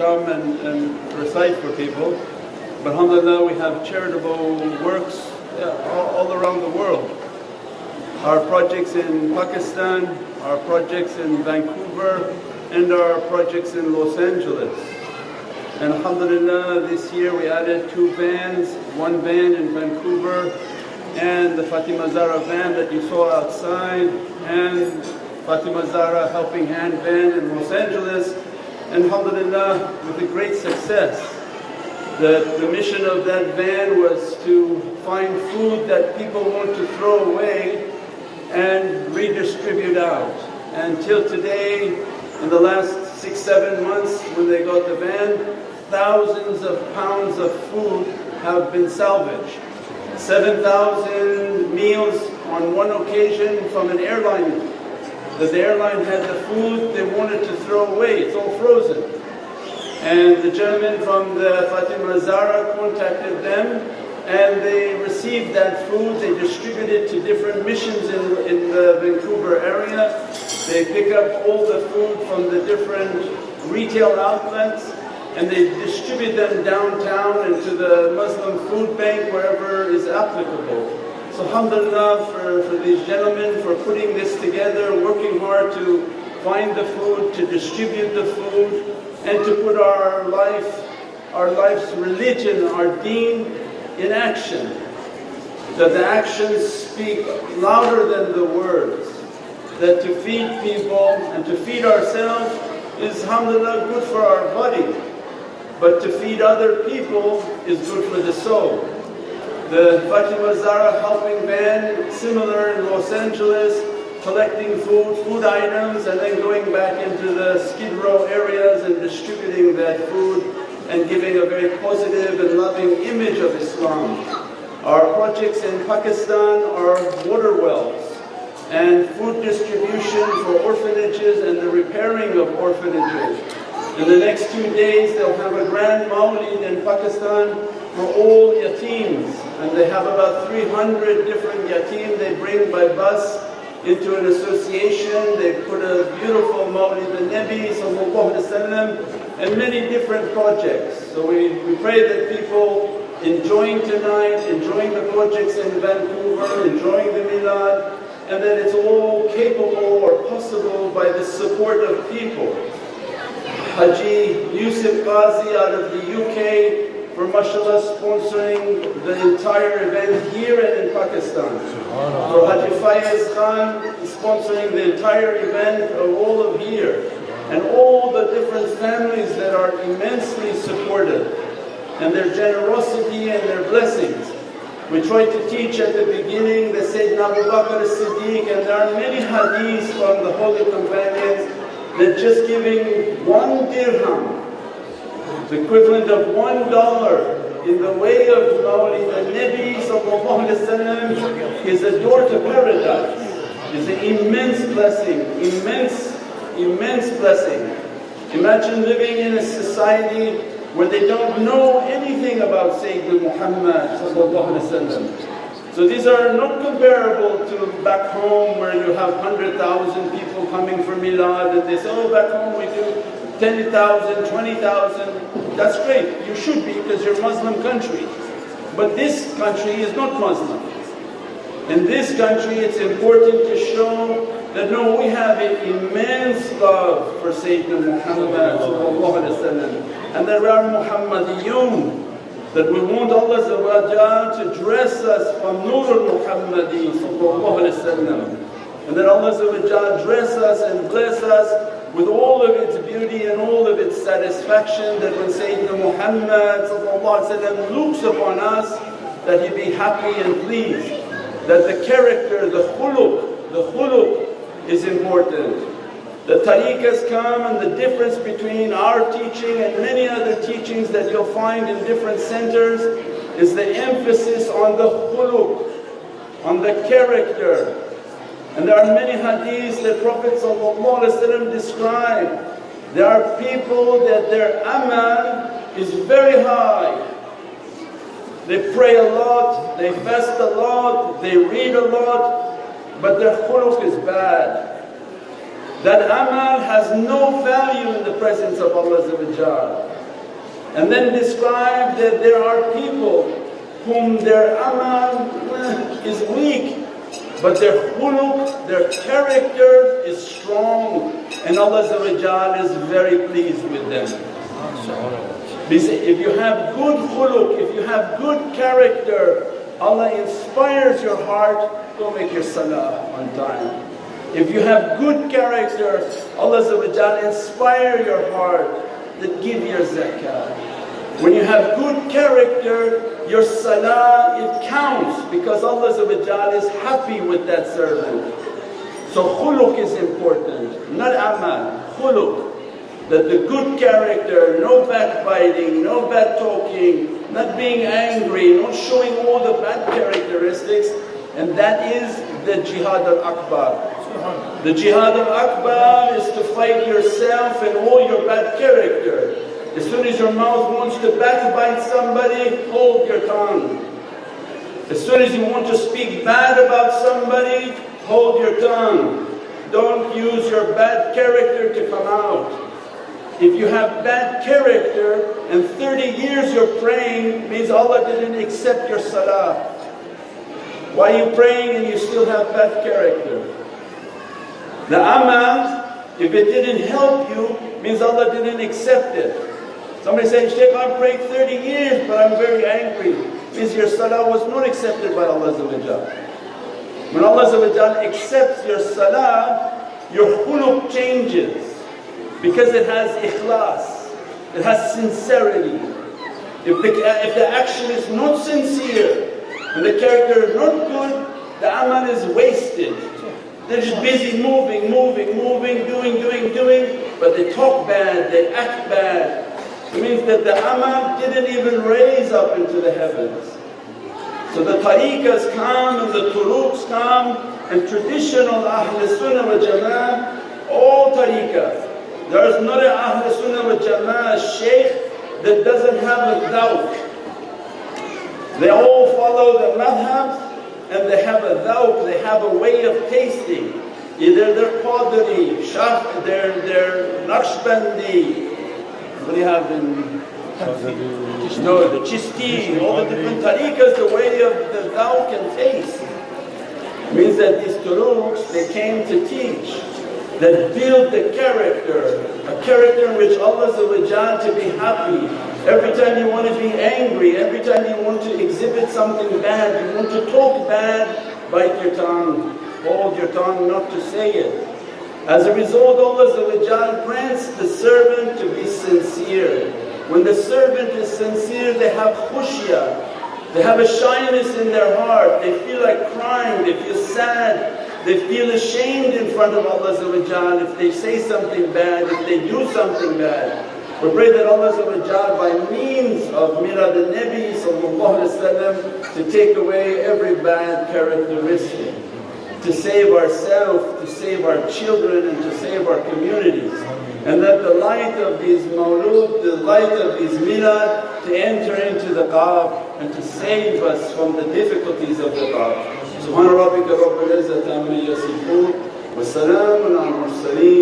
come and, and recite for people. But alhamdulillah we have charitable works all, all around the world. Our projects in Pakistan, our projects in Vancouver and our projects in Los Angeles. And alhamdulillah this year we added two vans, one van in Vancouver and the Fatima Zahra van that you saw outside and Fatima Zahra Helping Hand van in Los Angeles. And alhamdulillah with a great success. The, the mission of that van was to find food that people want to throw away and redistribute out. And till today, in the last six, seven months when they got the van, thousands of pounds of food have been salvaged. 7,000 meals on one occasion from an airline that the airline had the food they wanted to throw away, it's all frozen. And the gentleman from the Fatima Zahra contacted them and they received that food, they distribute it to different missions in, in the Vancouver area. They pick up all the food from the different retail outlets and they distribute them downtown and to the Muslim food bank wherever is applicable. So alhamdulillah for, for these gentlemen for putting this together, working hard to find the food, to distribute the food and to put our life, our life's religion, our deen in action. That the actions speak louder than the words. That to feed people and to feed ourselves is alhamdulillah good for our body. But to feed other people is good for the soul. The Fatima Zahra helping band, similar in Los Angeles, collecting food, food items and then going back into the skid row areas and distributing that food and giving a very positive and loving image of Islam. Our projects in Pakistan are water wells and food distribution for orphanages and the repairing of orphanages. In the next two days they'll have a grand mawlid in Pakistan for all yateens and they have about 300 different yateen they bring by bus into an association, they put a beautiful Mawlid al-Nabi and many different projects. So we, we pray that people enjoying tonight, enjoying the projects in Vancouver, enjoying the Milad, and that it's all capable or possible by the support of people. Haji Yusuf Ghazi out of the UK for mashallah sponsoring the entire event here and in Pakistan. For Haji Fayez Khan sponsoring the entire event of all of here. And all the different families that are immensely supportive and their generosity and their blessings. We tried to teach at the beginning the Sayyidina Abu Bakr as-Siddiq and there are many hadiths from the Holy Companions that just giving one dirham the equivalent of one dollar in the way of Mawlid al-Nabi is a door to paradise. It's an immense blessing, immense, immense blessing. Imagine living in a society where they don't know anything about Sayyidina Muhammad so these are not comparable to back home where you have 100,000 people coming for milad and they say, oh back home we do 10,000, 20,000, that's great, you should be because you're a Muslim country. But this country is not Muslim. In this country it's important to show that no, we have an immense love for Sayyidina Muhammad and there are Muhammadiyun that we want Allah to dress us from Nur al-Muhammadi and that Allah dress us and bless us with all of its beauty and all of its satisfaction that when Sayyidina Muhammad looks upon us that he be happy and pleased. That the character, the khuluq, the khuluq is important. The tariqahs come and the difference between our teaching and many other teachings that you'll find in different centers is the emphasis on the khuluq, on the character, and there are many hadiths that Prophet ﷺ described. There are people that their amal is very high. They pray a lot, they fast a lot, they read a lot, but their khuluq is bad. That amal has no value in the presence of Allah And then describe that there are people whom their amal is weak, but their khuluq, their character is strong, and Allah is very pleased with them. If you have good khuluq, if you have good character, Allah inspires your heart, go make your salah on time. If you have good character, Allah inspire your heart that give your zakah. When you have good character, your salah, it counts because Allah is happy with that servant. So khuluq is important, not amal, khuluq. That the good character, no backbiting, no bad talking, not being angry, not showing all the bad characteristics, and that is the jihad al-akbar. The jihad al-akbar is to fight yourself and all your bad character. As soon as your mouth wants to backbite somebody, hold your tongue. As soon as you want to speak bad about somebody, hold your tongue. Don't use your bad character to come out. If you have bad character and 30 years you're praying, means Allah didn't accept your salah. Why are you praying and you still have bad character? The amal, if it didn't help you, means Allah didn't accept it. Somebody said, Shaykh, I prayed 30 years, but I'm very angry. Means your salah was not accepted by Allah. When Allah accepts your salah, your khuluq changes because it has ikhlas, it has sincerity. If the, if the action is not sincere and the character is not good, the amal is wasted. They're just busy moving, moving, moving, doing, doing, doing, but they talk bad, they act bad. It means that the amal didn't even raise up into the heavens. So the tariqas come and the turuqs come and traditional Ahl Sunnah wa Jama'ah, all tariqah. There is not an Ahl Sunnah wa Jama'ah shaykh that doesn't have a dhawq. They all follow the madhabs and they have a dhawq, they have a way of tasting. Either they're Qadri, they're, they're Naqshbandi, you have in no, the Chishti, all the different tariqas, the way of the dhawq and taste. Means that these turuqs, they came to teach that build the character, a character in which Allah to be happy. Every time you want to be angry, every time you want to exhibit something bad, you want to talk bad, bite your tongue, hold your tongue not to say it. As a result, Allah grants the servant to be sincere. When the servant is sincere, they have khushya, they have a shyness in their heart, they feel like crying, they feel sad, they feel ashamed in front of Allah if they say something bad, if they do something bad. We pray that Allah by means of Milad al-Nabi to take away every bad characteristic, to save ourselves, to save our children and to save our communities. And that the light of these mawlud, the light of these milad to enter into the qab and to save us from the difficulties of the qab. سبحان ربك رب العزة عما يصفون والسلام على المرسلين